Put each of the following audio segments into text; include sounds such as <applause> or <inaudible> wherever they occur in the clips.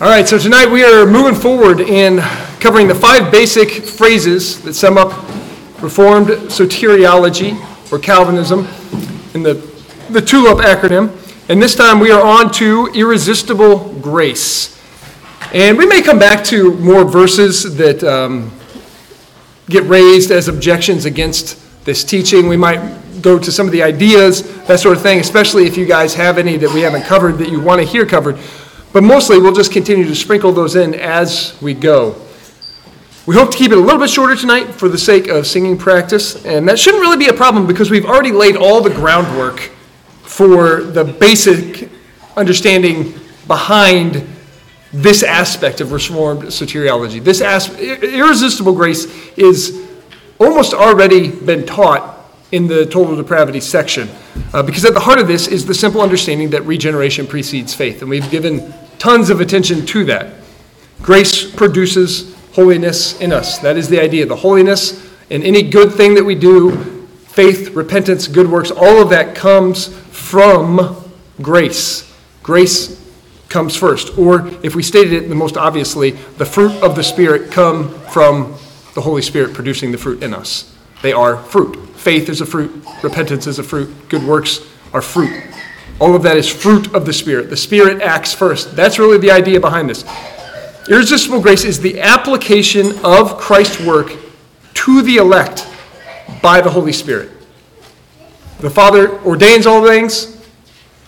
All right, so tonight we are moving forward in covering the five basic phrases that sum up Reformed soteriology or Calvinism in the, the TULIP acronym. And this time we are on to irresistible grace. And we may come back to more verses that um, get raised as objections against this teaching. We might go to some of the ideas, that sort of thing, especially if you guys have any that we haven't covered that you want to hear covered. But mostly, we'll just continue to sprinkle those in as we go. We hope to keep it a little bit shorter tonight for the sake of singing practice, and that shouldn't really be a problem because we've already laid all the groundwork for the basic understanding behind this aspect of Reformed soteriology. This aspect, irresistible grace is almost already been taught in the total depravity section. Uh, because at the heart of this is the simple understanding that regeneration precedes faith. And we've given tons of attention to that. Grace produces holiness in us. That is the idea. The holiness in any good thing that we do, faith, repentance, good works, all of that comes from grace. Grace comes first. Or if we stated it the most obviously, the fruit of the Spirit come from the Holy Spirit producing the fruit in us. They are fruit. Faith is a fruit, repentance is a fruit, good works are fruit. All of that is fruit of the Spirit. The Spirit acts first. That's really the idea behind this. Irresistible grace is the application of Christ's work to the elect by the Holy Spirit. The Father ordains all things.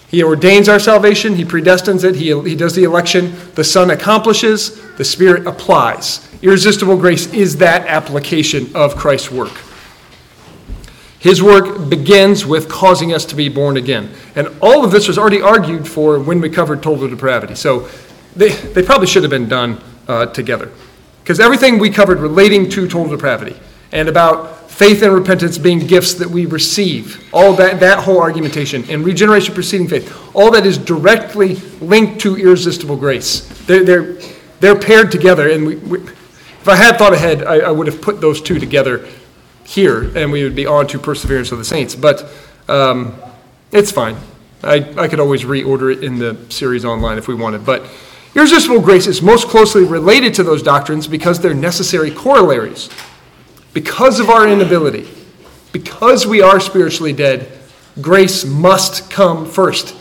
He ordains our salvation. He predestines it. He, he does the election. The Son accomplishes. The Spirit applies. Irresistible grace is that application of Christ's work. His work begins with causing us to be born again. And all of this was already argued for when we covered total depravity. So they, they probably should have been done uh, together. Because everything we covered relating to total depravity and about faith and repentance being gifts that we receive, all that, that whole argumentation, and regeneration preceding faith, all that is directly linked to irresistible grace. They're, they're, they're paired together. And we, we, if I had thought ahead, I, I would have put those two together here, and we would be on to perseverance of the saints. But um, it's fine. I, I could always reorder it in the series online if we wanted. But irresistible grace is most closely related to those doctrines because they're necessary corollaries. Because of our inability, because we are spiritually dead, grace must come first,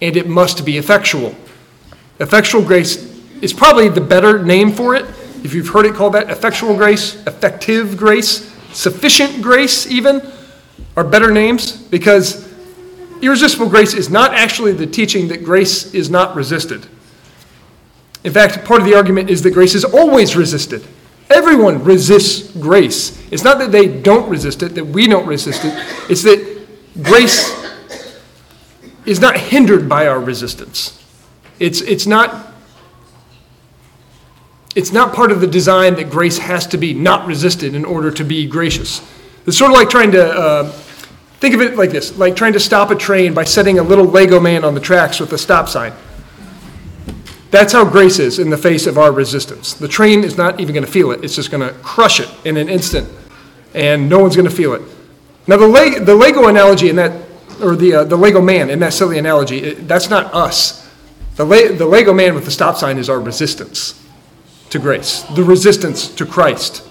and it must be effectual. Effectual grace is probably the better name for it. If you've heard it called that, effectual grace, effective grace, sufficient grace, even, are better names because irresistible grace is not actually the teaching that grace is not resisted. In fact, part of the argument is that grace is always resisted. Everyone resists grace. It's not that they don't resist it, that we don't resist it. It's that grace is not hindered by our resistance. It's, it's not it's not part of the design that grace has to be not resisted in order to be gracious. It's sort of like trying to uh, think of it like this like trying to stop a train by setting a little Lego man on the tracks with a stop sign. That's how grace is in the face of our resistance. The train is not even going to feel it, it's just going to crush it in an instant, and no one's going to feel it. Now, the, Le- the Lego analogy in that, or the, uh, the Lego man in that silly analogy, it, that's not us. The, Le- the Lego man with the stop sign is our resistance to grace, the resistance to Christ.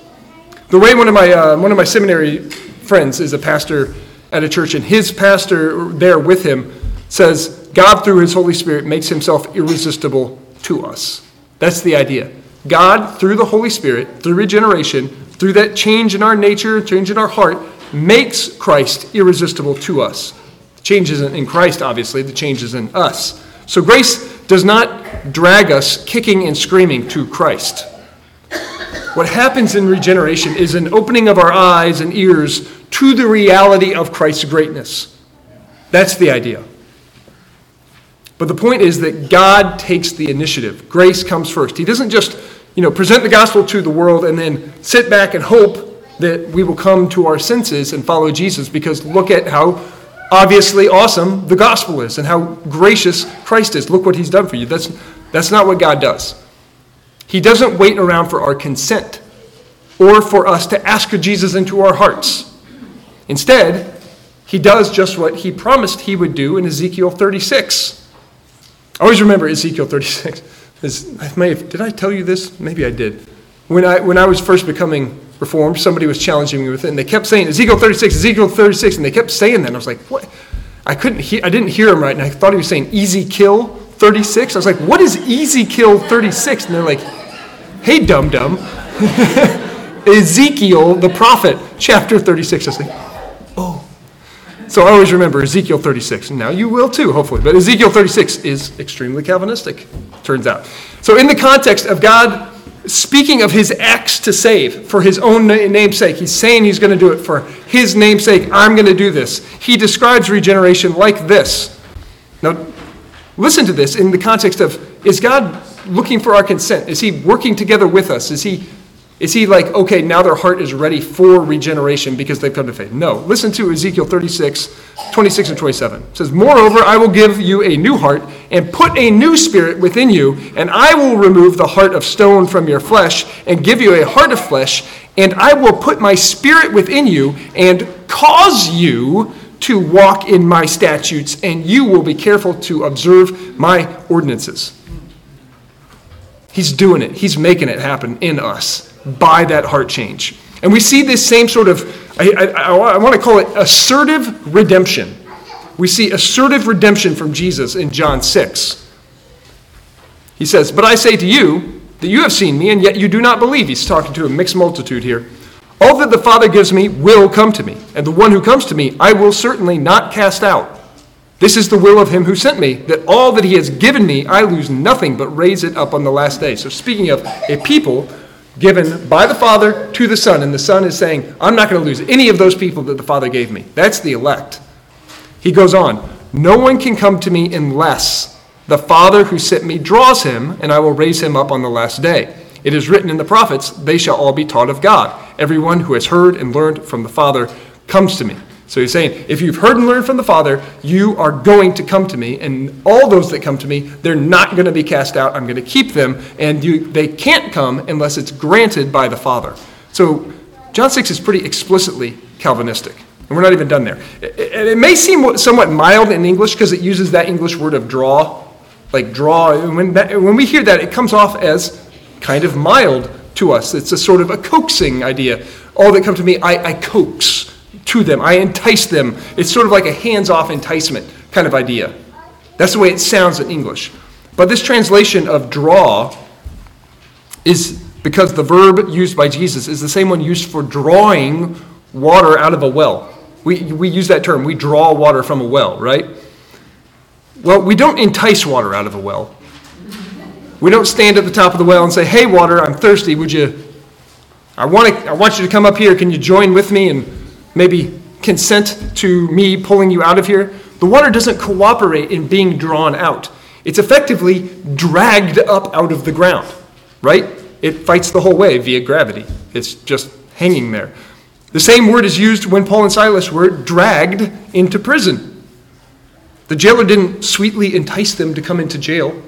The way one of my, uh, one of my seminary friends is a pastor at a church, and his pastor there with him says, God, through his Holy Spirit, makes himself irresistible to us. That's the idea. God, through the Holy Spirit, through regeneration, through that change in our nature, change in our heart, makes Christ irresistible to us. The change isn't in Christ, obviously, the change is in us. So grace does not drag us kicking and screaming to Christ. What happens in regeneration is an opening of our eyes and ears to the reality of Christ's greatness. That's the idea. But the point is that God takes the initiative. Grace comes first. He doesn't just, you know, present the gospel to the world and then sit back and hope that we will come to our senses and follow Jesus because look at how obviously awesome the gospel is and how gracious Christ is. Look what he's done for you. That's, that's not what God does. He doesn't wait around for our consent or for us to ask Jesus into our hearts. Instead, he does just what he promised he would do in Ezekiel 36. I Always remember Ezekiel 36. I may have, did I tell you this? Maybe I did. When I, when I was first becoming reformed, somebody was challenging me with it, and they kept saying Ezekiel 36, Ezekiel 36, and they kept saying that. And I was like, what? I couldn't hear, I didn't hear him right, and I thought he was saying easy kill 36. I was like, what is easy kill 36? And they're like, hey, dum dum. <laughs> Ezekiel, the prophet, chapter 36. I was like, oh. So I always remember Ezekiel 36. And now you will too, hopefully. But Ezekiel 36 is extremely Calvinistic, turns out. So, in the context of God speaking of his acts to save for his own namesake, he's saying he's going to do it for his namesake. I'm going to do this. He describes regeneration like this. Now, listen to this in the context of is God looking for our consent? Is he working together with us? Is he is he like, okay, now their heart is ready for regeneration because they've come to faith? No. Listen to Ezekiel 36, 26 and 27. It says, Moreover, I will give you a new heart and put a new spirit within you, and I will remove the heart of stone from your flesh and give you a heart of flesh, and I will put my spirit within you and cause you to walk in my statutes, and you will be careful to observe my ordinances. He's doing it, He's making it happen in us by that heart change. And we see this same sort of, I, I, I want to call it assertive redemption. We see assertive redemption from Jesus in John 6. He says, But I say to you that you have seen me, and yet you do not believe. He's talking to a mixed multitude here. All that the Father gives me will come to me, and the one who comes to me I will certainly not cast out. This is the will of him who sent me, that all that he has given me I lose nothing but raise it up on the last day. So, speaking of a people given by the Father to the Son. And the Son is saying, I'm not going to lose any of those people that the Father gave me. That's the elect. He goes on, No one can come to me unless the Father who sent me draws him, and I will raise him up on the last day. It is written in the prophets, They shall all be taught of God. Everyone who has heard and learned from the Father comes to me. So he's saying, if you've heard and learned from the Father, you are going to come to me, and all those that come to me, they're not going to be cast out. I'm going to keep them, and you, they can't come unless it's granted by the Father. So John 6 is pretty explicitly Calvinistic, and we're not even done there. It, it may seem somewhat mild in English because it uses that English word of draw, like draw. When, that, when we hear that, it comes off as kind of mild to us. It's a sort of a coaxing idea. All that come to me, I, I coax to them. I entice them. It's sort of like a hands off enticement kind of idea. That's the way it sounds in English. But this translation of draw is because the verb used by Jesus is the same one used for drawing water out of a well. We, we use that term, we draw water from a well, right? Well, we don't entice water out of a well. We don't stand at the top of the well and say, hey, water, I'm thirsty. Would you, I want, to, I want you to come up here. Can you join with me and maybe consent to me pulling you out of here, the water doesn't cooperate in being drawn out. It's effectively dragged up out of the ground, right? It fights the whole way via gravity. It's just hanging there. The same word is used when Paul and Silas were dragged into prison. The jailer didn't sweetly entice them to come into jail.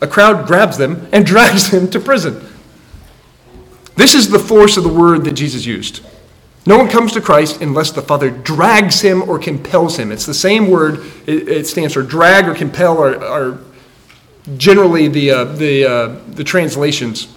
A crowd grabs them and <laughs> drags them to prison. This is the force of the word that Jesus used. No one comes to Christ unless the Father drags him or compels him. It's the same word, it, stands for drag or compel, are, are generally the, uh, the, uh, the translations.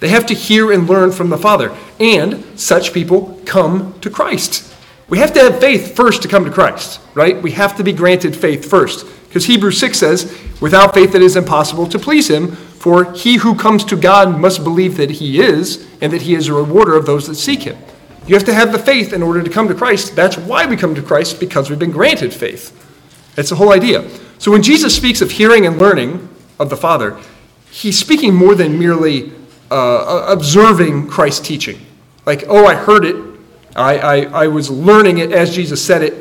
They have to hear and learn from the Father, and such people come to Christ. We have to have faith first to come to Christ, right? We have to be granted faith first. Because Hebrews 6 says, without faith it is impossible to please him, for he who comes to God must believe that he is, and that he is a rewarder of those that seek him. You have to have the faith in order to come to Christ. That's why we come to Christ, because we've been granted faith. That's the whole idea. So when Jesus speaks of hearing and learning of the Father, he's speaking more than merely uh, observing Christ's teaching. Like, oh, I heard it, I, I, I was learning it as Jesus said it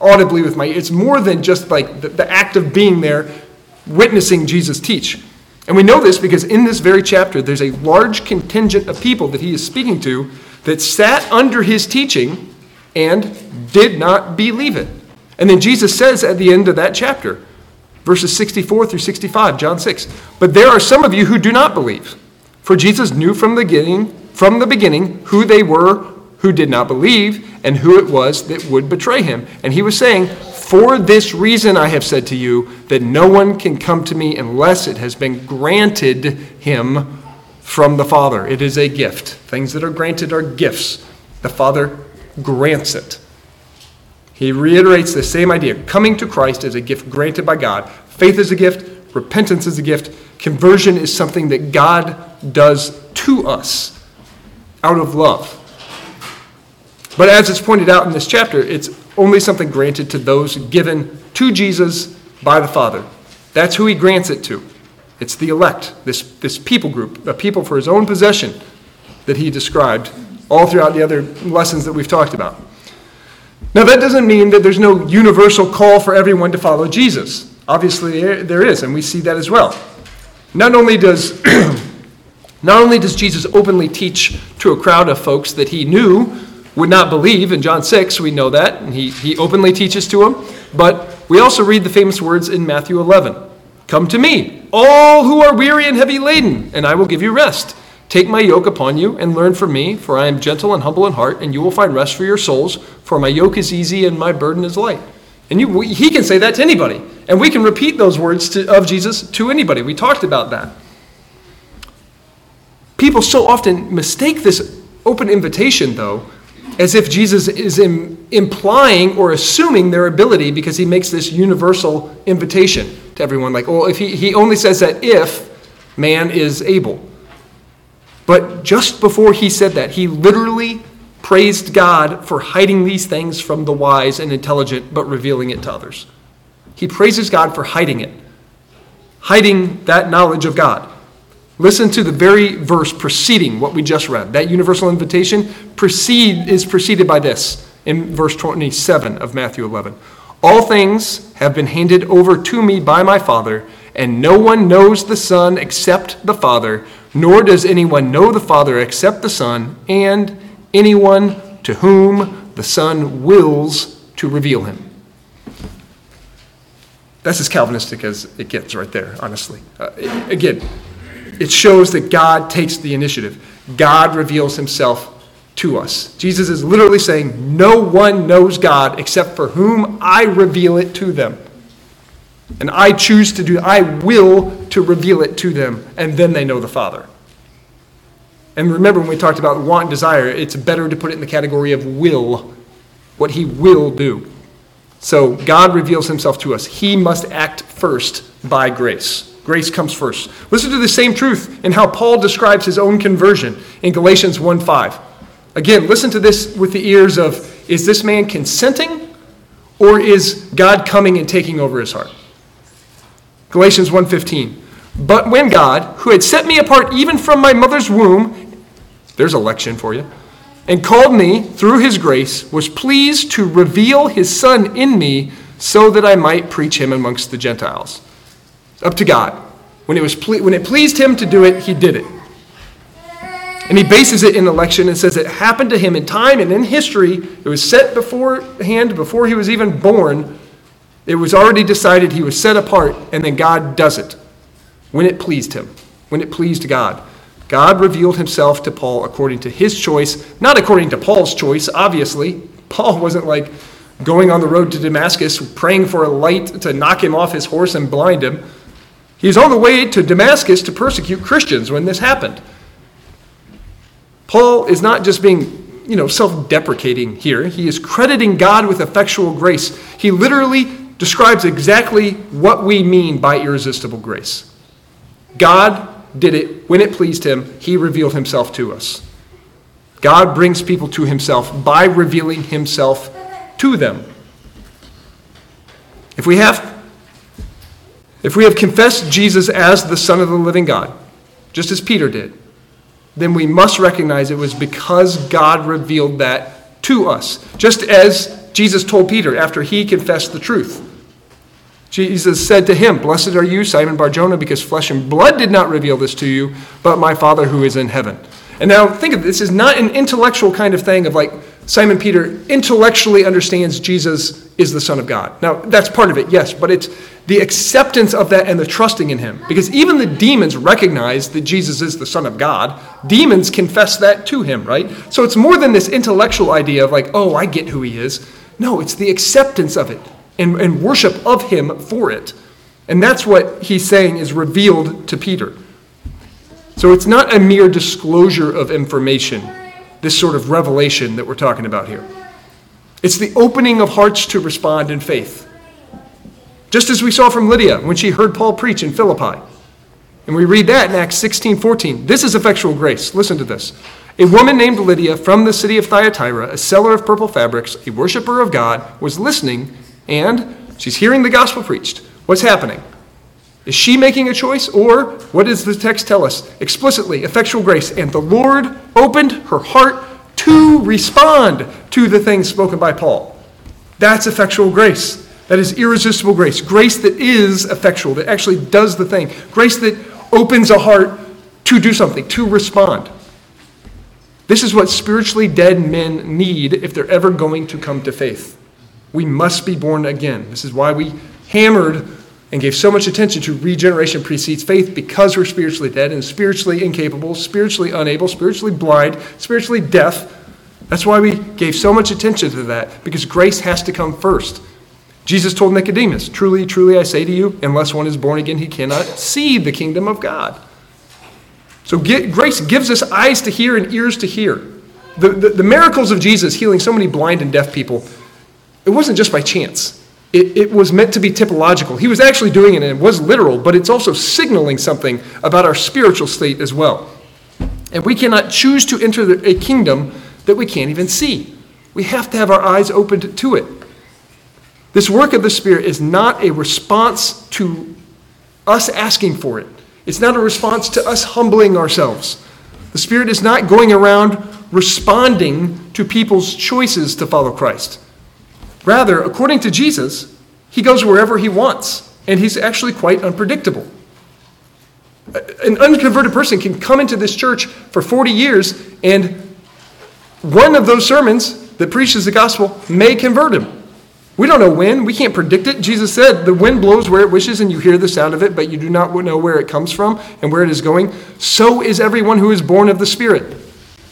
audibly with my it's more than just like the, the act of being there witnessing jesus teach and we know this because in this very chapter, there's a large contingent of people that he is speaking to that sat under his teaching and did not believe it. And then Jesus says at the end of that chapter, verses 64 through 65, John 6, but there are some of you who do not believe. For Jesus knew from the beginning, from the beginning who they were who did not believe and who it was that would betray him. And he was saying, For this reason I have said to you that no one can come to me unless it has been granted him from the Father. It is a gift. Things that are granted are gifts. The Father grants it. He reiterates the same idea. Coming to Christ is a gift granted by God. Faith is a gift, repentance is a gift, conversion is something that God does to us out of love. But as it's pointed out in this chapter, it's only something granted to those given to Jesus by the Father. That's who he grants it to. It's the elect, this, this people group, a people for his own possession that he described all throughout the other lessons that we've talked about. Now, that doesn't mean that there's no universal call for everyone to follow Jesus. Obviously, there is, and we see that as well. Not only does, <clears throat> not only does Jesus openly teach to a crowd of folks that he knew would not believe. In John 6, we know that, and he, he openly teaches to them. But we also read the famous words in Matthew 11 Come to me, all who are weary and heavy laden, and I will give you rest. Take my yoke upon you and learn from me, for I am gentle and humble in heart, and you will find rest for your souls. For my yoke is easy and my burden is light. And you, he can say that to anybody. And we can repeat those words to, of Jesus to anybody. We talked about that. People so often mistake this open invitation, though, as if Jesus is Im- implying or assuming their ability because he makes this universal invitation to everyone. Like, well, if he, he only says that if man is able. But just before he said that, he literally praised God for hiding these things from the wise and intelligent, but revealing it to others. He praises God for hiding it, hiding that knowledge of God. Listen to the very verse preceding what we just read. That universal invitation precede, is preceded by this in verse 27 of Matthew 11. All things have been handed over to me by my Father, and no one knows the Son except the Father, nor does anyone know the Father except the Son, and anyone to whom the Son wills to reveal him. That's as Calvinistic as it gets right there, honestly. Uh, again, it shows that God takes the initiative. God reveals himself to us. Jesus is literally saying, No one knows God except for whom I reveal it to them. And I choose to do, I will to reveal it to them, and then they know the Father. And remember when we talked about want and desire, it's better to put it in the category of will, what he will do. So God reveals himself to us. He must act first by grace. Grace comes first. Listen to the same truth in how Paul describes his own conversion in Galatians 1 5. Again, listen to this with the ears of is this man consenting or is God coming and taking over his heart? Galatians 1:15. But when God, who had set me apart even from my mother's womb, there's election for you, and called me through his grace, was pleased to reveal his son in me so that I might preach him amongst the Gentiles up to God. When it, was ple- when it pleased him to do it, he did it. And he bases it in election and says it happened to him in time and in history. It was set beforehand, before he was even born. It was already decided he was set apart, and then God does it when it pleased him, when it pleased God. God revealed himself to Paul according to his choice, not according to Paul's choice, obviously. Paul wasn't like going on the road to Damascus praying for a light to knock him off his horse and blind him. He's on the way to Damascus to persecute Christians when this happened. Paul is not just being, you know, self-deprecating here. He is crediting God with effectual grace. He literally describes exactly what we mean by irresistible grace. God did it when it pleased him. He revealed himself to us. God brings people to himself by revealing himself to them. If we have if we have confessed Jesus as the Son of the living God, just as Peter did, then we must recognize it was because God revealed that to us. Just as Jesus told Peter after he confessed the truth. Jesus said to him, Blessed are you, Simon Barjona, because flesh and blood did not reveal this to you, but my Father who is in heaven. And now think of this, this is not an intellectual kind of thing of like, Simon Peter intellectually understands Jesus is the Son of God. Now, that's part of it, yes, but it's the acceptance of that and the trusting in Him. Because even the demons recognize that Jesus is the Son of God. Demons confess that to Him, right? So it's more than this intellectual idea of like, oh, I get who He is. No, it's the acceptance of it. and, and worship of him for it. And that's what he's saying is revealed to Peter. So it's not a mere disclosure of information, this sort of revelation that we're talking about here. It's the opening of hearts to respond in faith. Just as we saw from Lydia when she heard Paul preach in Philippi. And we read that in Acts 16 14. This is effectual grace. Listen to this. A woman named Lydia from the city of Thyatira, a seller of purple fabrics, a worshiper of God, was listening and she's hearing the gospel preached. What's happening? Is she making a choice, or what does the text tell us? Explicitly, effectual grace. And the Lord opened her heart to respond to the things spoken by Paul. That's effectual grace. That is irresistible grace. Grace that is effectual, that actually does the thing. Grace that opens a heart to do something, to respond. This is what spiritually dead men need if they're ever going to come to faith. We must be born again. This is why we hammered and gave so much attention to regeneration precedes faith because we're spiritually dead and spiritually incapable, spiritually unable, spiritually blind, spiritually deaf. That's why we gave so much attention to that because grace has to come first. Jesus told Nicodemus, Truly, truly, I say to you, unless one is born again, he cannot see the kingdom of God. So grace gives us eyes to hear and ears to hear. The, the, the, miracles of Jesus healing so many blind and deaf people, it wasn't just by chance. It, it was meant to be typological. He was actually doing it and it was literal, but it's also signaling something about our spiritual state as well. And we cannot choose to enter the, a kingdom that we can't even see. We have to have our eyes opened to it. This work of the Spirit is not a response to us asking for it. It's not a response to us humbling ourselves. The Spirit is not going around responding to people's choices to follow Christ. Rather, according to Jesus, he goes wherever he wants, and he's actually quite unpredictable. An unconverted person can come into this church for 40 years, and one of those sermons that preaches the gospel may convert him. We don't know when. We can't predict it. Jesus said, The wind blows where it wishes, and you hear the sound of it, but you do not know where it comes from and where it is going. So is everyone who is born of the Spirit.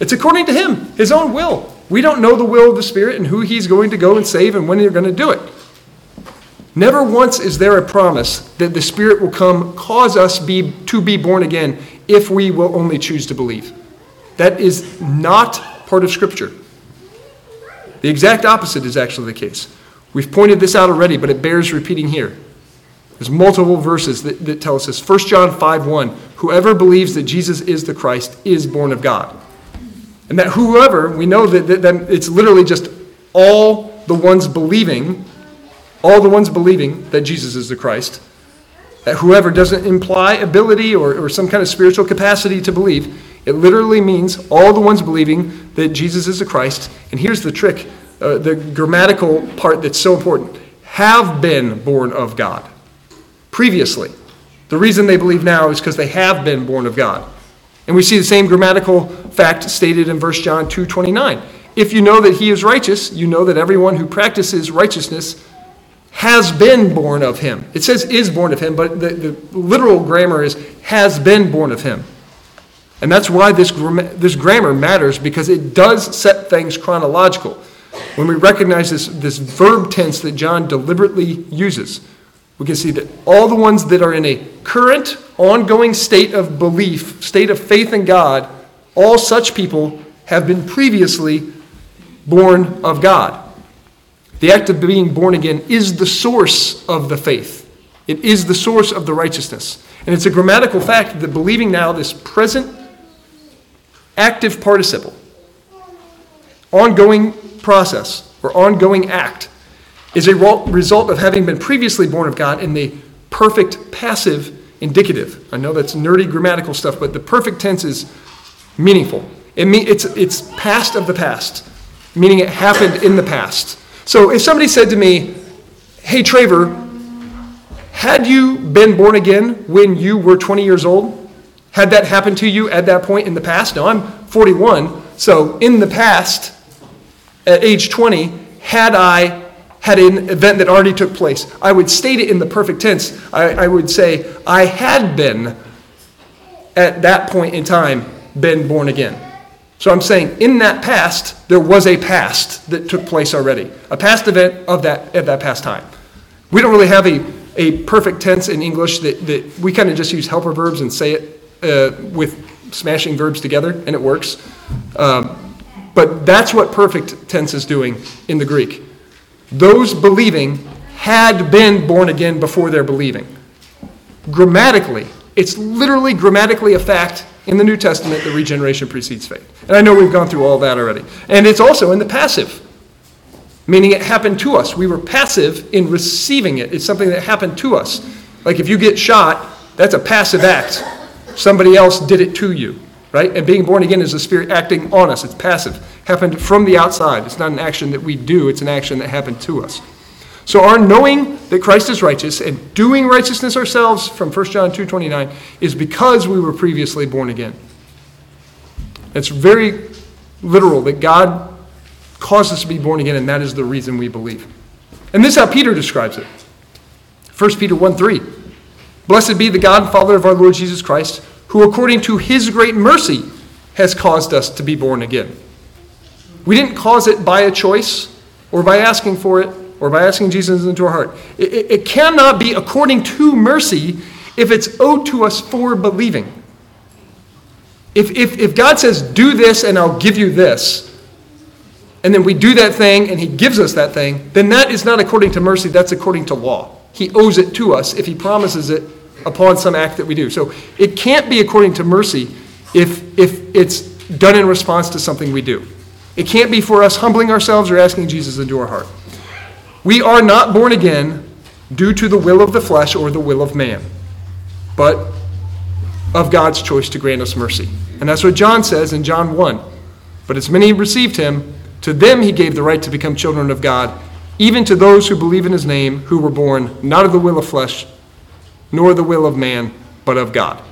It's according to Him, His own will. We don't know the will of the Spirit and who He's going to go and save and when He's going to do it. Never once is there a promise that the Spirit will come cause us be, to be born again if we will only choose to believe. That is not part of Scripture. The exact opposite is actually the case. We've pointed this out already, but it bears repeating here. There's multiple verses that, that tell us this. 1 John 5 1 Whoever believes that Jesus is the Christ is born of God. And that whoever, we know that, that, that it's literally just all the ones believing, all the ones believing that Jesus is the Christ. That whoever doesn't imply ability or, or some kind of spiritual capacity to believe. It literally means all the ones believing that Jesus is the Christ. And here's the trick uh, the grammatical part that's so important have been born of God previously. The reason they believe now is because they have been born of God. And we see the same grammatical fact stated in verse John 2:29. If you know that he is righteous, you know that everyone who practices righteousness has been born of him. It says is born of him, but the, the literal grammar is has been born of him. And that's why this, this grammar matters because it does set things chronological. When we recognize this, this verb tense that John deliberately uses, we can see that all the ones that are in a current, ongoing state of belief, state of faith in God, all such people have been previously born of God. The act of being born again is the source of the faith, it is the source of the righteousness. And it's a grammatical fact that believing now this present active participle, ongoing process or ongoing act is a result of having been previously born of God in the perfect passive indicative. I know that's nerdy grammatical stuff, but the perfect tense is meaningful. It mean, it's, it's past of the past, meaning it happened in the past. So if somebody said to me, Hey, Traever, had you been born again when you were 20 years old? Had that happened to you at that point in the past? No, I'm 41. So in the past, at age 20 had I had an event that already took place. I would state it in the perfect tense. I, I would say, I had been at that point in time been born again. So I'm saying in that past, there was a past that took place already, a past event of that at that past time. We don't really have a, a perfect tense in English that, that we kind of just use helper verbs and say it uh, with smashing verbs together, and it works. Um, but that's what perfect tense is doing in the Greek. Those believing had been born again before their believing. Grammatically, it's literally grammatically a fact in the New Testament that regeneration precedes faith. And I know we've gone through all that already. And it's also in the passive, meaning it happened to us. We were passive in receiving it. It's something that happened to us. Like if you get shot, that's a passive act. Somebody else did it to you, right? And being born again is the Spirit acting on us. It's passive. Happened from the outside. It's not an action that we do, it's an action that happened to us. So our knowing that Christ is righteous and doing righteousness ourselves from 1 John 2:29 is because we were previously born again. It's very literal that God caused us to be born again and that is the reason we believe. And this is how Peter describes it. 1 Peter 1 3. Blessed be the God and Father of our Lord Jesus Christ, who according to his great mercy has caused us to be born again. We didn't cause it by a choice or by asking for it or by asking Jesus into our heart. It, it, it cannot be according to mercy if it's owed to us for believing. If, if, if God says, do this and I'll give you this, and then we do that thing and he gives us that thing, then that is not according to mercy, that's according to law. He owes it to us if he promises it upon some act that we do. So it can't be according to mercy if, if it's done in response to something we do. It can't be for us humbling ourselves or asking Jesus into our heart. We are not born again due to the will of the flesh or the will of man, but of God's choice to grant us mercy. And that's what John says in John 1. But as many received him, to them he gave the right to become children of God, even to those who believe in his name, who were born not of the will of flesh, nor the will of man, but of God.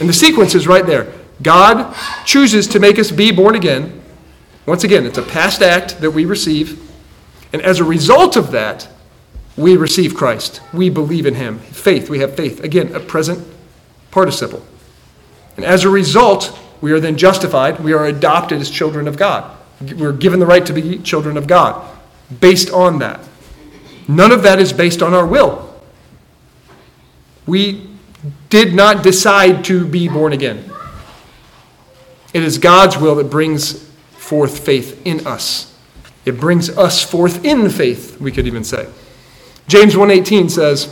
And the sequence is right there. God chooses to make us be born again. Once again, it's a past act that we receive. And as a result of that, we receive Christ. We believe in him. Faith, we have faith. Again, a present participle. And as a result, we are then justified. We are adopted as children of God. We're given the right to be children of God based on that. None of that is based on our will. We did not decide to be born again. It is God's will that brings forth faith in us. It brings us forth in faith, we could even say. James 1:18 says,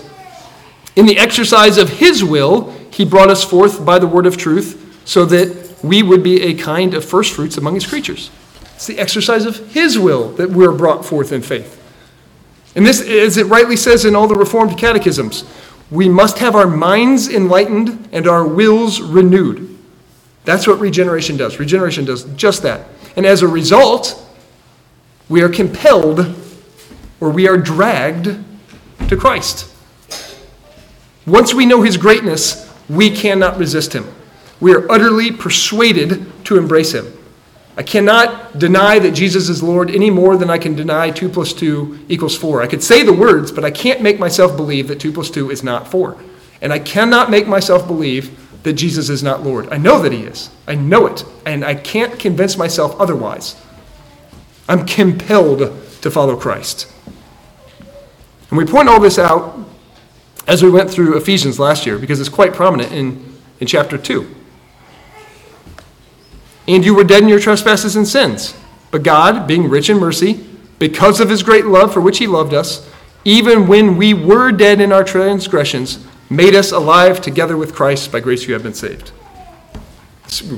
"In the exercise of his will, he brought us forth by the word of truth, so that we would be a kind of first fruits among his creatures." It's the exercise of his will that we're brought forth in faith. And this, as it rightly says in all the Reformed catechisms, we must have our minds enlightened and our wills renewed. That's what regeneration does. Regeneration does just that. And as a result, we are compelled or we are dragged to Christ. Once we know his greatness, we cannot resist him. We are utterly persuaded to embrace him. I cannot deny that Jesus is Lord any more than I can deny 2 plus 2 equals 4. I could say the words, but I can't make myself believe that 2 plus 2 is not 4. And I cannot make myself believe that Jesus is not Lord. I know that he is. I know it. And I can't convince myself otherwise. I'm compelled to follow Christ. And we point all this out as we went through Ephesians last year because it's quite prominent in, in chapter 2. And you were dead in your trespasses and sins. But God, being rich in mercy, because of his great love for which he loved us, even when we were dead in our transgressions, made us alive together with Christ. By grace you have been saved.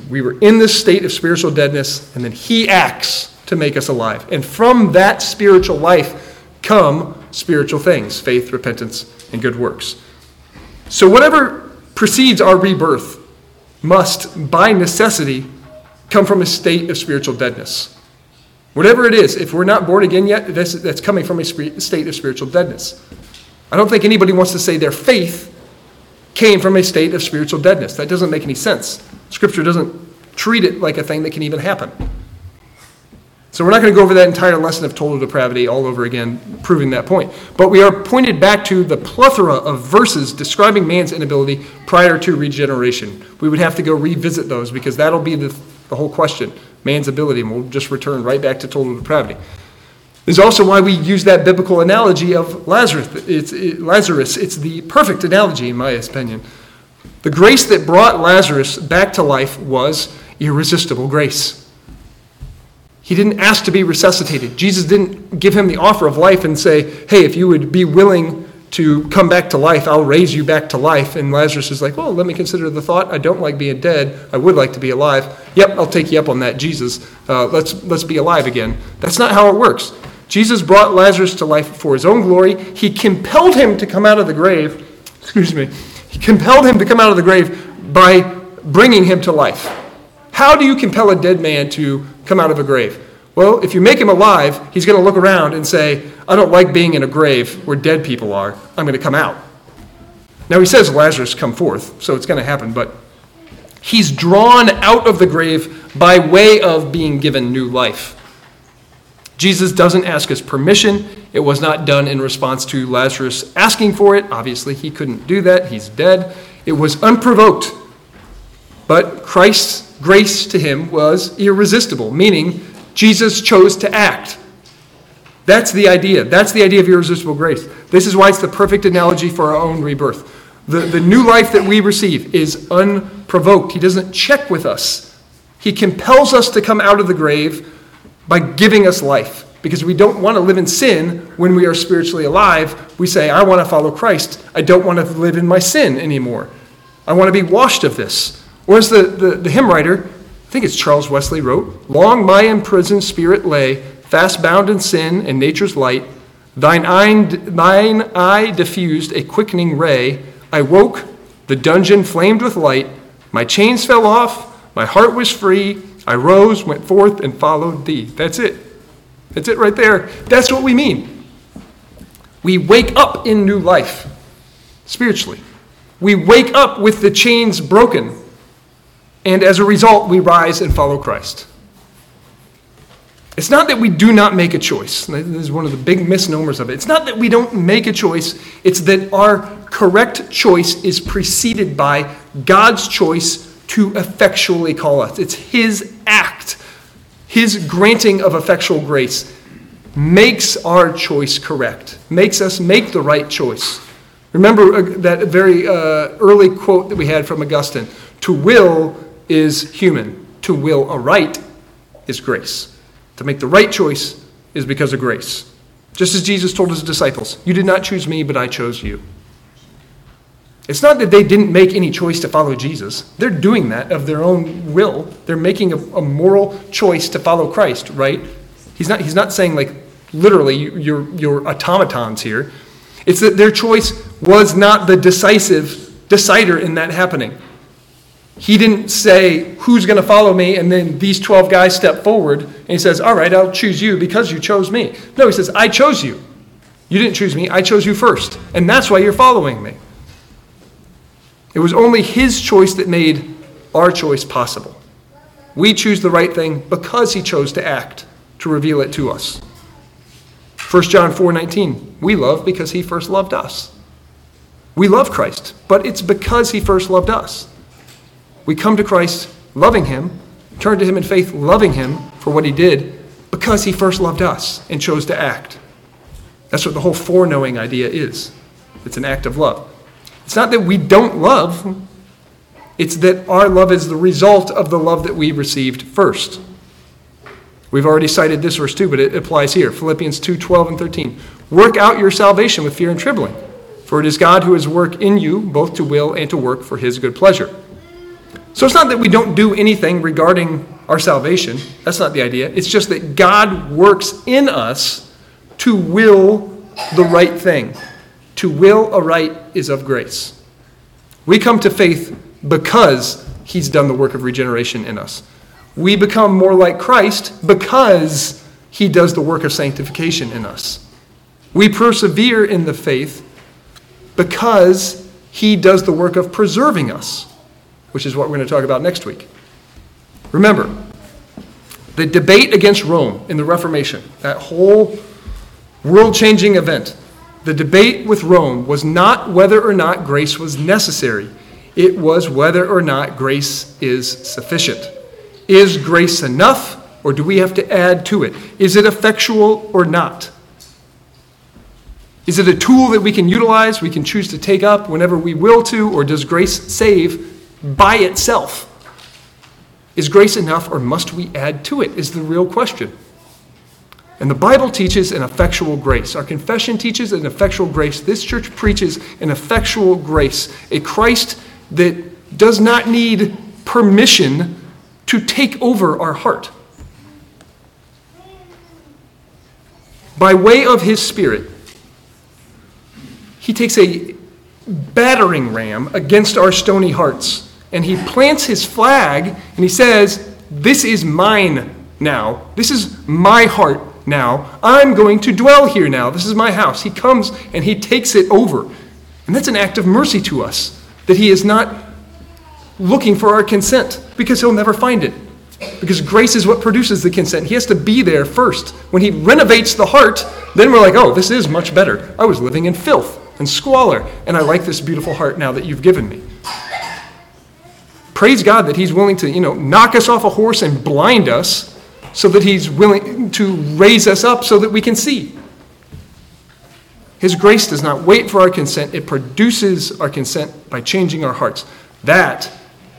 We were in this state of spiritual deadness, and then he acts to make us alive. And from that spiritual life come spiritual things faith, repentance, and good works. So, whatever precedes our rebirth must, by necessity, come from a state of spiritual deadness. Whatever it is, if we're not born again yet, that's, that's coming from a state of spiritual deadness. I don't think anybody wants to say their faith came from a state of spiritual deadness. That doesn't make any sense. Scripture doesn't treat it like a thing that can even happen. So we're not going to go over that entire lesson of total depravity all over again, proving that point. But we are pointed back to the plethora of verses describing man's inability prior to regeneration. We would have to go revisit those because that'll be the, the whole question man's ability, and we'll just return right back to total depravity. Is also why we use that biblical analogy of Lazarus. It's, it, Lazarus. it's the perfect analogy, in my opinion. The grace that brought Lazarus back to life was irresistible grace. He didn't ask to be resuscitated. Jesus didn't give him the offer of life and say, hey, if you would be willing to come back to life, I'll raise you back to life. And Lazarus is like, well, let me consider the thought. I don't like being dead. I would like to be alive. Yep, I'll take you up on that, Jesus. Uh, let's, let's be alive again. That's not how it works. Jesus brought Lazarus to life for his own glory. He compelled him to come out of the grave. Excuse me. He compelled him to come out of the grave by bringing him to life. How do you compel a dead man to come out of a grave? Well, if you make him alive, he's going to look around and say, I don't like being in a grave where dead people are. I'm going to come out. Now, he says, Lazarus, come forth, so it's going to happen, but he's drawn out of the grave by way of being given new life. Jesus doesn't ask his permission. It was not done in response to Lazarus asking for it. Obviously, he couldn't do that. He's dead. It was unprovoked. But Christ's grace to him was irresistible, meaning Jesus chose to act. That's the idea. That's the idea of irresistible grace. This is why it's the perfect analogy for our own rebirth. The, the new life that we receive is unprovoked. He doesn't check with us, He compels us to come out of the grave by giving us life. Because we don't want to live in sin when we are spiritually alive. We say, I want to follow Christ. I don't want to live in my sin anymore. I want to be washed of this. Or as the, the, the hymn writer, I think it's Charles Wesley, wrote, Long my imprisoned spirit lay fast bound in sin and nature's light, thine eye, thine eye diffused a quickening ray. I woke, the dungeon flamed with light, my chains fell off, my heart was free. I rose, went forth, and followed thee. That's it. That's it right there. That's what we mean. We wake up in new life, spiritually. We wake up with the chains broken, and as a result, we rise and follow Christ. It's not that we do not make a choice. This is one of the big misnomers of it. It's not that we don't make a choice, it's that our correct choice is preceded by God's choice to effectually call us. It's His act, His granting of effectual grace makes our choice correct, makes us make the right choice. Remember uh, that very uh, early quote that we had from Augustine To will is human, to will aright is grace. To make the right choice is because of grace. Just as Jesus told his disciples, You did not choose me, but I chose you. It's not that they didn't make any choice to follow Jesus. They're doing that of their own will. They're making a, a moral choice to follow Christ, right? He's not, he's not saying, like, literally, you're, you're automatons here. It's that their choice was not the decisive decider in that happening. He didn't say, Who's going to follow me? And then these 12 guys step forward and he says, All right, I'll choose you because you chose me. No, he says, I chose you. You didn't choose me, I chose you first. And that's why you're following me. It was only his choice that made our choice possible. We choose the right thing because he chose to act to reveal it to us. 1 John 4:19 We love because he first loved us. We love Christ, but it's because he first loved us. We come to Christ loving Him, turn to Him in faith, loving Him for what He did, because He first loved us and chose to act. That's what the whole foreknowing idea is. It's an act of love. It's not that we don't love, it's that our love is the result of the love that we received first. We've already cited this verse too, but it applies here. Philippians 2 12 and 13. Work out your salvation with fear and trembling, for it is God who has worked in you both to will and to work for his good pleasure. So it's not that we don't do anything regarding our salvation. That's not the idea. It's just that God works in us to will the right thing. To will aright is of grace. We come to faith because he's done the work of regeneration in us. We become more like Christ because he does the work of sanctification in us. We persevere in the faith because he does the work of preserving us which is what we're going to talk about next week. Remember, the debate against Rome in the Reformation, that whole world changing event, the debate with Rome was not whether or not grace was necessary, it was whether or not grace is sufficient. Is grace enough or do we have to add to it? Is it effectual or not? Is it a tool that we can utilize, we can choose to take up whenever we will to, or does grace save by itself? Is grace enough, or must we add to it? Is the real question. And the Bible teaches an effectual grace. Our confession teaches an effectual grace. This church preaches an effectual grace, a Christ that does not need permission to take over our heart. By way of his Spirit, he takes a battering ram against our stony hearts and he plants his flag and he says, This is mine now. This is my heart now. I'm going to dwell here now. This is my house. He comes and he takes it over. And that's an act of mercy to us that he is not looking for our consent because he'll never find it. Because grace is what produces the consent. He has to be there first. When he renovates the heart, then we're like, oh, this is much better. I was living in filth and squalor, and I like this beautiful heart now that you've given me. Praise God that He's willing to, you know, knock us off a horse and blind us so that He's willing to raise us up so that we can see. His grace does not wait for our consent, it produces our consent by changing our hearts. That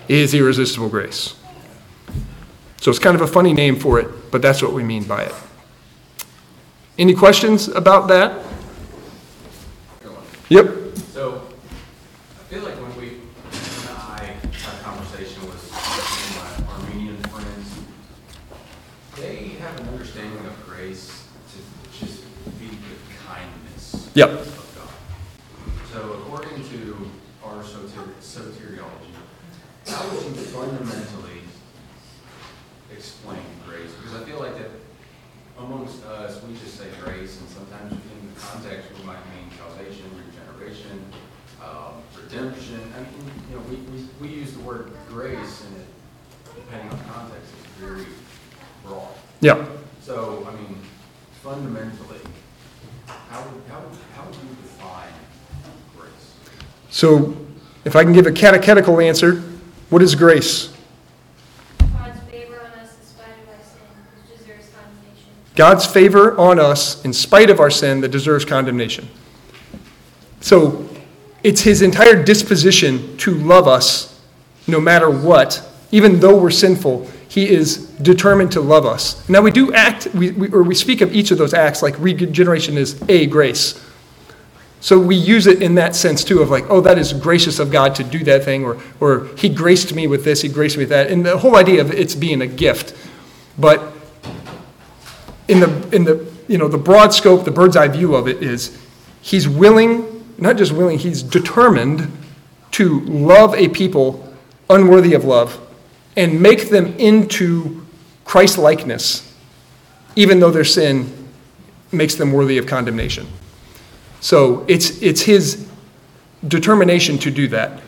is irresistible grace. So it's kind of a funny name for it, but that's what we mean by it. Any questions about that? Yep. So, I feel like when we, when I had a conversation with some of my Arminian friends, they have an understanding of grace to just be the kindness Yep. So according to our soter- soteriology, how would you fundamentally explain grace? Because I feel like that amongst us, we just say grace, and sometimes in the context, we might mean salvation, regeneration, um, redemption. I mean, you know, we, we, we use the word grace, and it, depending on context, is very broad. Yeah. So, I mean, fundamentally, how would, how would, how would you define grace? So if I can give a catechetical answer, what is grace? God's favor on us in spite of our sin, which deserves condemnation. God's favor on us in spite of our sin that deserves condemnation. So it's his entire disposition to love us no matter what, even though we're sinful. He is determined to love us. Now we do act, we, we, or we speak of each of those acts like regeneration is a grace. So we use it in that sense too of like, oh, that is gracious of God to do that thing, or, or he graced me with this, he graced me with that. And the whole idea of it's being a gift. But in the, in the, you know, the broad scope, the bird's eye view of it is he's willing, not just willing, he's determined to love a people unworthy of love and make them into Christ likeness, even though their sin makes them worthy of condemnation. So it's, it's his determination to do that.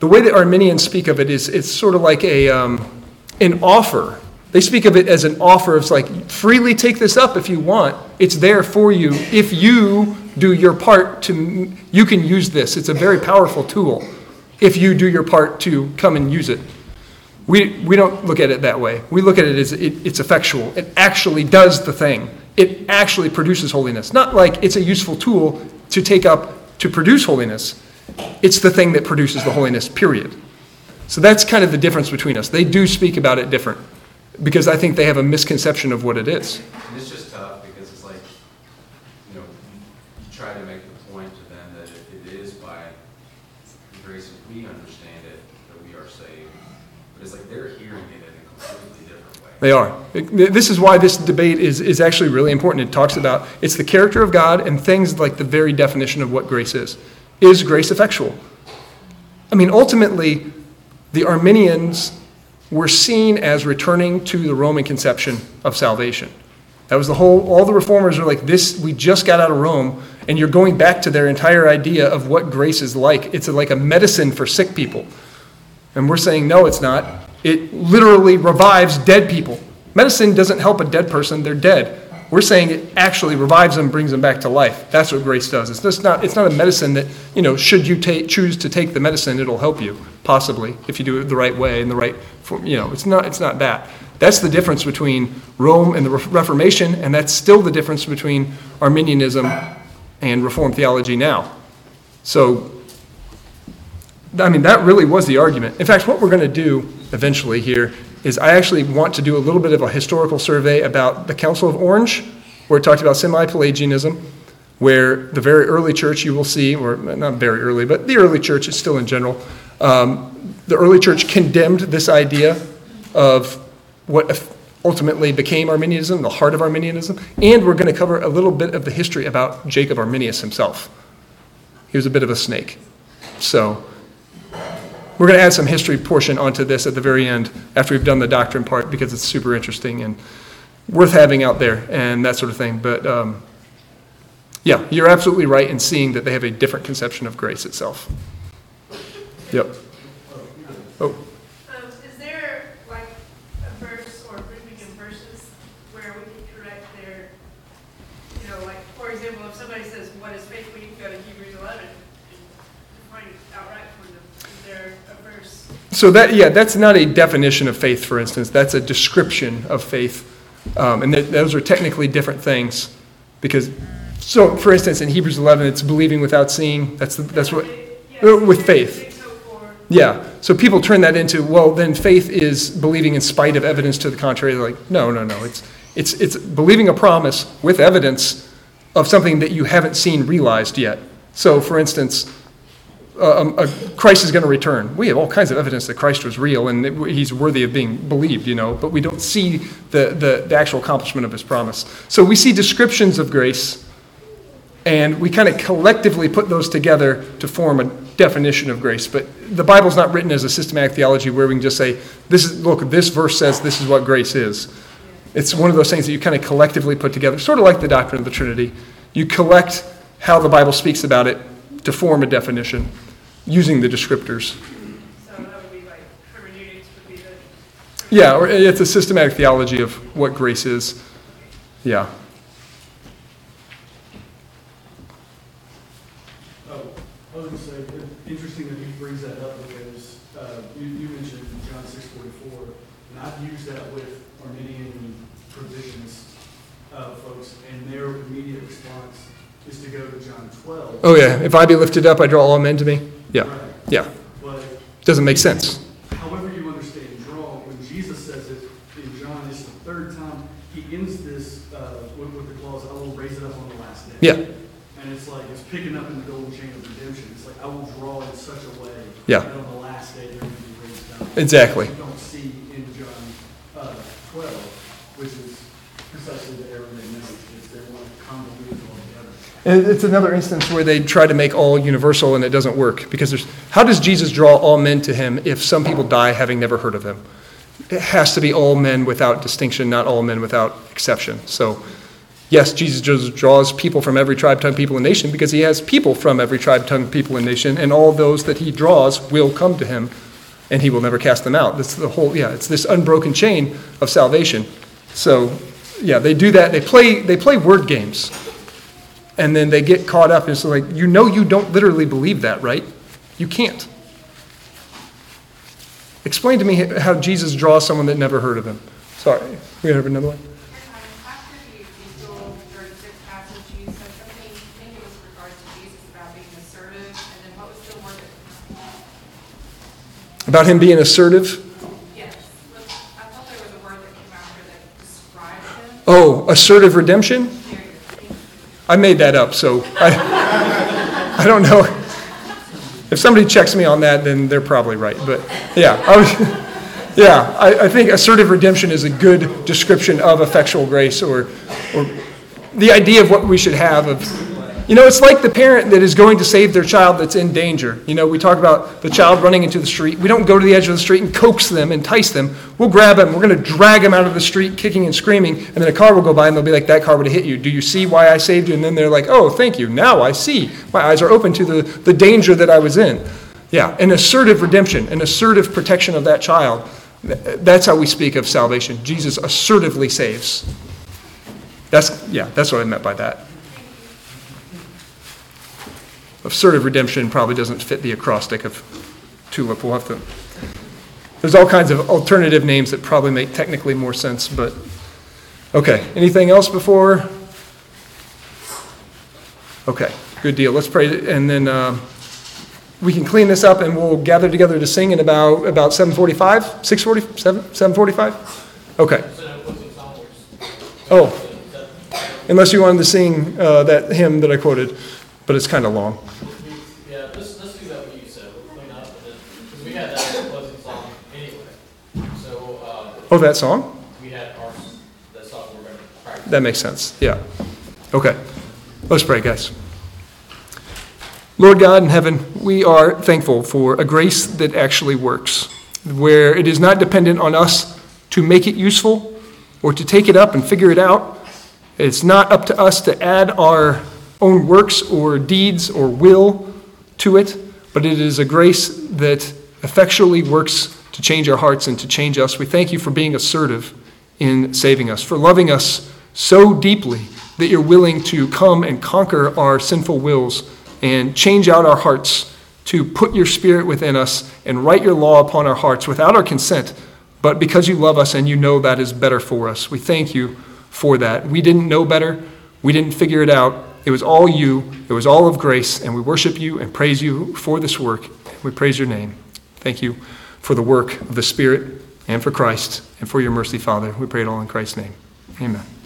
The way that Arminians speak of it is it's sort of like a, um, an offer. They speak of it as an offer. It's like, freely take this up if you want. It's there for you. If you do your part to, you can use this. It's a very powerful tool if you do your part to come and use it. We, we don't look at it that way. We look at it as it, it's effectual. It actually does the thing. It actually produces holiness. Not like it's a useful tool to take up to produce holiness. It's the thing that produces the holiness, period. So that's kind of the difference between us. They do speak about it different because I think they have a misconception of what it is. And it's just tough because it's like, you know, you, you try to make the point to them that it, it is by the grace as we understand it that we are saved. But it's like they're hearing it in a completely different way. They are. This is why this debate is, is actually really important. It talks about it's the character of God and things like the very definition of what grace is. Is grace effectual? I mean, ultimately, the Arminians were seen as returning to the Roman conception of salvation. That was the whole, all the reformers are like, this, we just got out of Rome, and you're going back to their entire idea of what grace is like. It's like a medicine for sick people. And we're saying, no, it's not. It literally revives dead people. Medicine doesn't help a dead person, they're dead. We're saying it actually revives them, brings them back to life. That's what grace does. It's just not, it's not a medicine that, you know, should you choose to take the medicine, it'll help you, possibly, if you do it the right way and the right, form. you know, it's not, it's not that. That's the difference between Rome and the Re- Reformation, and that's still the difference between Arminianism and Reformed theology now. So, I mean, that really was the argument. In fact, what we're going to do eventually here is I actually want to do a little bit of a historical survey about the Council of Orange, where it talked about semi Pelagianism, where the very early church you will see, or not very early, but the early church is still in general, um, the early church condemned this idea of what ultimately became Arminianism, the heart of Arminianism, and we're going to cover a little bit of the history about Jacob Arminius himself. He was a bit of a snake. So, we're going to add some history portion onto this at the very end after we've done the doctrine part because it's super interesting and worth having out there and that sort of thing. But um, yeah, you're absolutely right in seeing that they have a different conception of grace itself. Yep. Oh, Um, is there like a verse or grouping of verses where we can correct their, you know, like, for example, if somebody says, what is faith, we can go to Hebrews eleven and find it outright for them. Is there a verse? So that yeah, that's not a definition of faith, for instance. That's a description of faith, um, and th- those are technically different things because. So, for instance, in Hebrews 11, it's believing without seeing. That's the, that's what Yes, uh, with faith. Yeah, so people turn that into, well, then faith is believing in spite of evidence to the contrary. They're like, no, no, no. It's, it's, it's believing a promise with evidence of something that you haven't seen realized yet. So, for instance, uh, um, uh, Christ is going to return. We have all kinds of evidence that Christ was real and that he's worthy of being believed, you know, but we don't see the, the, the actual accomplishment of his promise. So we see descriptions of grace, and we kind of collectively put those together to form a definition of grace. But the Bible's not written as a systematic theology where we can just say, this is, look, this verse says this is what grace is. It's one of those things that you kind of collectively put together, sort of like the doctrine of the Trinity. You collect how the Bible speaks about it to form a definition using the descriptors. So that would be like hermeneutics would be the. Yeah, or it's a systematic theology of what grace is. Yeah. Oh, I was gonna say, interesting that he brings that up because, uh, you, you mentioned John six forty-four, and I've used that with Arminian provisions, uh, folks, and their immediate response is to go to John twelve. Oh, yeah. If I be lifted up, I draw all men to me. Yeah. Right. Yeah. But Doesn't make sense. however you understand draw, when Jesus says it in John, it's the third time, he ends this, uh, with, with the clause, I will raise it up on the last day. Yeah. And it's like, it's picking up in the golden chain of redemption. It's like, I will draw in such a way. Yeah. That on the last day, going to be raised up. Exactly. You don't see in John, uh, twelve, which is precisely the Aramaic message, is they're like convoluted altogether. And it's another instance where they try to make all universal and it doesn't work because there's how does Jesus draw all men to him if some people die having never heard of him? It has to be all men without distinction, not all men without exception. So, yes, Jesus draws people from every tribe, tongue, people, and nation because he has people from every tribe, tongue, people, and nation, and all those that he draws will come to him and he will never cast them out. That's the whole, yeah, it's this unbroken chain of salvation. So, yeah, they do that. They play, they play word games and then they get caught up and it's like you know you don't literally believe that right? You can't. Explain to me how jesus draws someone that never heard of him. Sorry we have another one. After the Ezekiel thirty-six passage, you said something, I think it was in regards to Jesus about being assertive, and then what was the word that? about him being assertive? Yes, I thought there was a word that came after that described him. oh assertive redemption There you go. Thank you. I made that up so i, I don't know. If somebody checks me on that then they're probably right but yeah i was <laughs> yeah I, I think assertive redemption is a good description of effectual grace or or the idea of what we should have of you know it's like the parent that is going to save their child that's in danger. You know we talk about the child running into the street. We don't go to the edge of the street and coax them entice them. We'll grab them. We're going to drag them out of the street kicking and screaming and then a car will go by and they'll be like that car would have hit you. Do you see why i saved you? And then they're like oh thank you. Now i see. My eyes are open to the, the danger that i was in. Yeah an assertive redemption an assertive protection of that child. That's how we speak of salvation. Jesus assertively saves. That's, yeah, that's what I meant by that. Assertive redemption probably doesn't fit the acrostic of tulip. We'll have to There's all kinds of alternative names that probably make technically more sense, but, okay. Anything else before? Okay, good deal. Let's pray, and then um, we can clean this up, and we'll gather together to sing in about, about 7:45, 6:40, 7, 7:45? Okay. Oh, unless you wanted to sing uh, that hymn that I quoted, but it's kind of long. Yeah, let's, let's do that what you said, we'll clean up, because we had that closing song anyway. So, uh, Oh, that song? we had our, that song we're practice. That makes sense, yeah. Okay, let's pray, guys. Lord God in heaven, we are thankful for a grace that actually works, where it is not dependent on us to make it useful or to take it up and figure it out. It's not up to us to add our own works or deeds or will to it, but it is a grace that effectually works to change our hearts and to change us. We thank you for being assertive in saving us, for loving us so deeply that you're willing to come and conquer our sinful wills and change out our hearts to put your spirit within us and write your law upon our hearts without our consent, but because you love us and you know that is better for us. We thank you for that. We didn't know better, we didn't figure it out. It was all you, it was all of grace, and we worship you and praise you for this work. We praise your name. Thank you for the work of the Spirit and for Christ and for your mercy, Father. We pray it all in Christ's name. Amen.